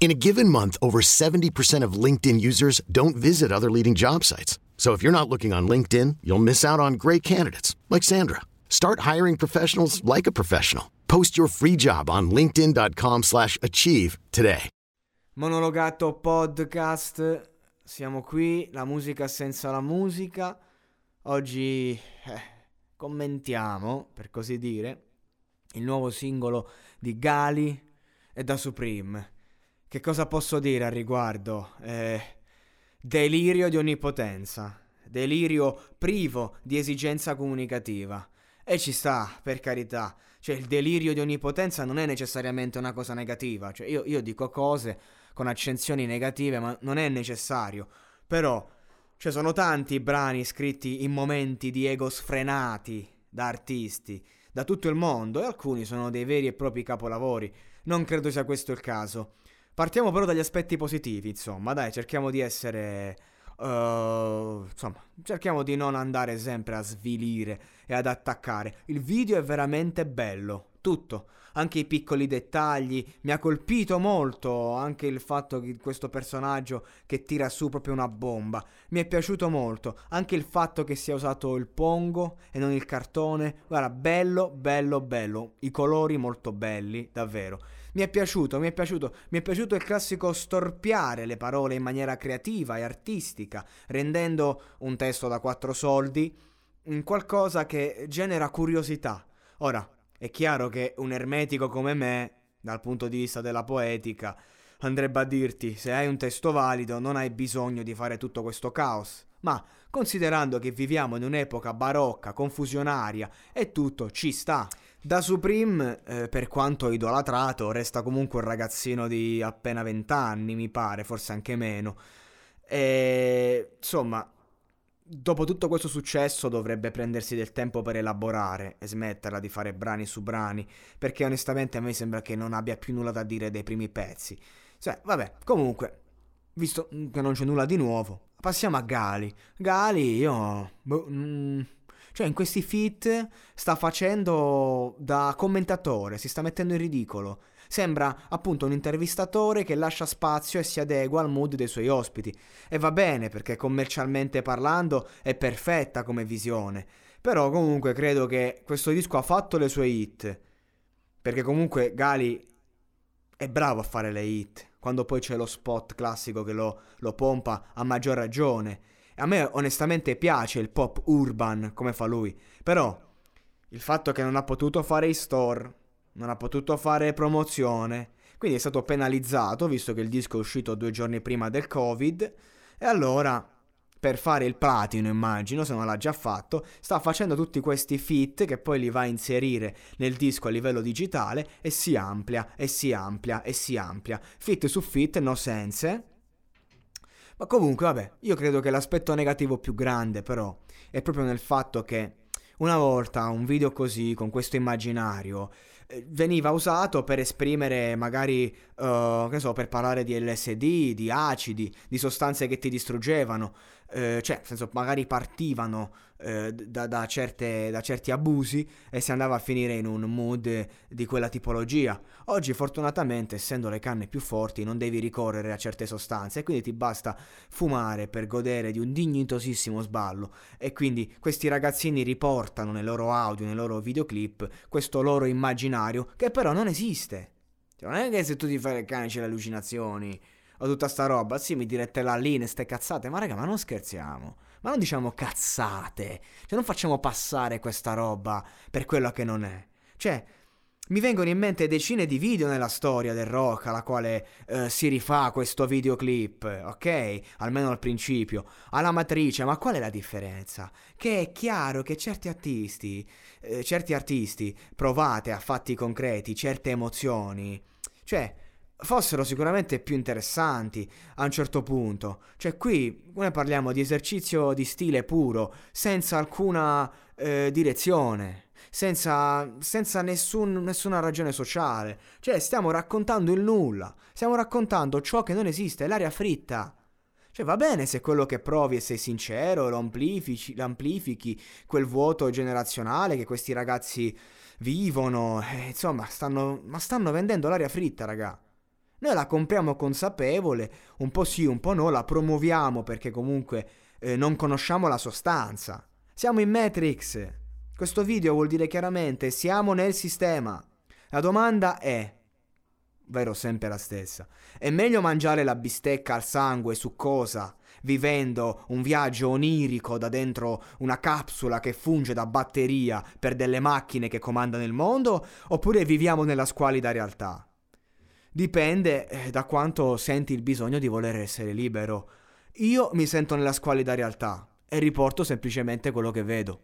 In a given month, over 70% of LinkedIn users don't visit other leading job sites. So if you're not looking on LinkedIn, you'll miss out on great candidates like Sandra. Start hiring professionals like a professional. Post your free job on linkedin.com/achieve today. Monologato podcast, siamo qui, la musica senza la musica. Oggi eh, commentiamo, per così dire, il nuovo singolo di Gali e da Supreme. Che cosa posso dire al riguardo? Eh, delirio di onnipotenza, delirio privo di esigenza comunicativa. E ci sta, per carità. Cioè, il delirio di onnipotenza non è necessariamente una cosa negativa. Cioè, io, io dico cose con accensioni negative, ma non è necessario. Però, cioè, sono tanti i brani scritti in momenti di ego sfrenati da artisti da tutto il mondo e alcuni sono dei veri e propri capolavori. Non credo sia questo il caso. Partiamo però dagli aspetti positivi, insomma, dai, cerchiamo di essere Uh, insomma, cerchiamo di non andare sempre a svilire e ad attaccare. Il video è veramente bello, tutto, anche i piccoli dettagli. Mi ha colpito molto anche il fatto che questo personaggio che tira su proprio una bomba. Mi è piaciuto molto anche il fatto che sia usato il pongo e non il cartone. Guarda, bello, bello, bello. I colori molto belli, davvero. Mi è piaciuto, mi è piaciuto, mi è piaciuto il classico storpiare le parole in maniera creativa e artistica, rendendo un testo da quattro soldi un qualcosa che genera curiosità. Ora, è chiaro che un ermetico come me, dal punto di vista della poetica, andrebbe a dirti se hai un testo valido non hai bisogno di fare tutto questo caos. Ma considerando che viviamo in un'epoca barocca, confusionaria e tutto ci sta. Da Supreme, eh, per quanto idolatrato, resta comunque un ragazzino di appena 20 anni, mi pare, forse anche meno. E insomma, dopo tutto questo successo dovrebbe prendersi del tempo per elaborare e smetterla di fare brani su brani, perché onestamente a me sembra che non abbia più nulla da dire dei primi pezzi. Cioè, vabbè, comunque, visto che non c'è nulla di nuovo, passiamo a Gali. Gali, io... Boh, mm, cioè, in questi feat sta facendo da commentatore, si sta mettendo in ridicolo. Sembra appunto un intervistatore che lascia spazio e si adegua al mood dei suoi ospiti. E va bene perché commercialmente parlando è perfetta come visione. Però comunque credo che questo disco ha fatto le sue hit. Perché comunque Gali è bravo a fare le hit. Quando poi c'è lo spot classico che lo, lo pompa a maggior ragione. A me onestamente piace il pop urban come fa lui, però il fatto che non ha potuto fare i store, non ha potuto fare promozione, quindi è stato penalizzato visto che il disco è uscito due giorni prima del Covid. E allora per fare il platino immagino se non l'ha già fatto sta facendo tutti questi fit che poi li va a inserire nel disco a livello digitale e si amplia e si amplia e si amplia. Fit su fit no sense ma comunque, vabbè, io credo che l'aspetto negativo più grande, però, è proprio nel fatto che una volta un video così, con questo immaginario, eh, veniva usato per esprimere magari, uh, che so, per parlare di LSD, di acidi, di sostanze che ti distruggevano, eh, cioè, nel senso, magari partivano eh, da, da, certe, da, certi abusi e si andava a finire in un mood di quella tipologia. Oggi, fortunatamente, essendo le canne più forti, non devi ricorrere a certe sostanze e quindi ti basta fumare per godere di un dignitosissimo sballo. E quindi questi ragazzini riportano nei loro audio, nei loro videoclip, questo loro immaginario che però non esiste. Cioè, non è che se tu ti fai le canne c'è le allucinazioni o tutta sta roba. Sì, mi direte là lì, ste cazzate. Ma raga, ma non scherziamo. Ma non diciamo cazzate. Cioè, non facciamo passare questa roba per quello che non è. Cioè, mi vengono in mente decine di video nella storia del rock alla quale eh, si rifà questo videoclip, ok? Almeno al principio. Alla matrice, ma qual è la differenza? Che è chiaro che certi artisti, eh, certi artisti provate a fatti concreti certe emozioni, cioè fossero sicuramente più interessanti a un certo punto. Cioè qui noi parliamo di esercizio di stile puro, senza alcuna eh, direzione, senza, senza nessun, nessuna ragione sociale. Cioè stiamo raccontando il nulla, stiamo raccontando ciò che non esiste, l'aria fritta. Cioè va bene se quello che provi e sei sincero, lo amplifici, amplifichi quel vuoto generazionale che questi ragazzi vivono, eh, insomma, stanno, ma stanno vendendo l'aria fritta, raga. Noi la compriamo consapevole, un po' sì, un po' no, la promuoviamo perché comunque eh, non conosciamo la sostanza. Siamo in Matrix. Questo video vuol dire chiaramente siamo nel sistema. La domanda è, vero sempre la stessa. È meglio mangiare la bistecca al sangue su cosa? Vivendo un viaggio onirico da dentro una capsula che funge da batteria per delle macchine che comandano il mondo? Oppure viviamo nella squalida realtà? Dipende eh, da quanto senti il bisogno di voler essere libero. Io mi sento nella squalida realtà e riporto semplicemente quello che vedo.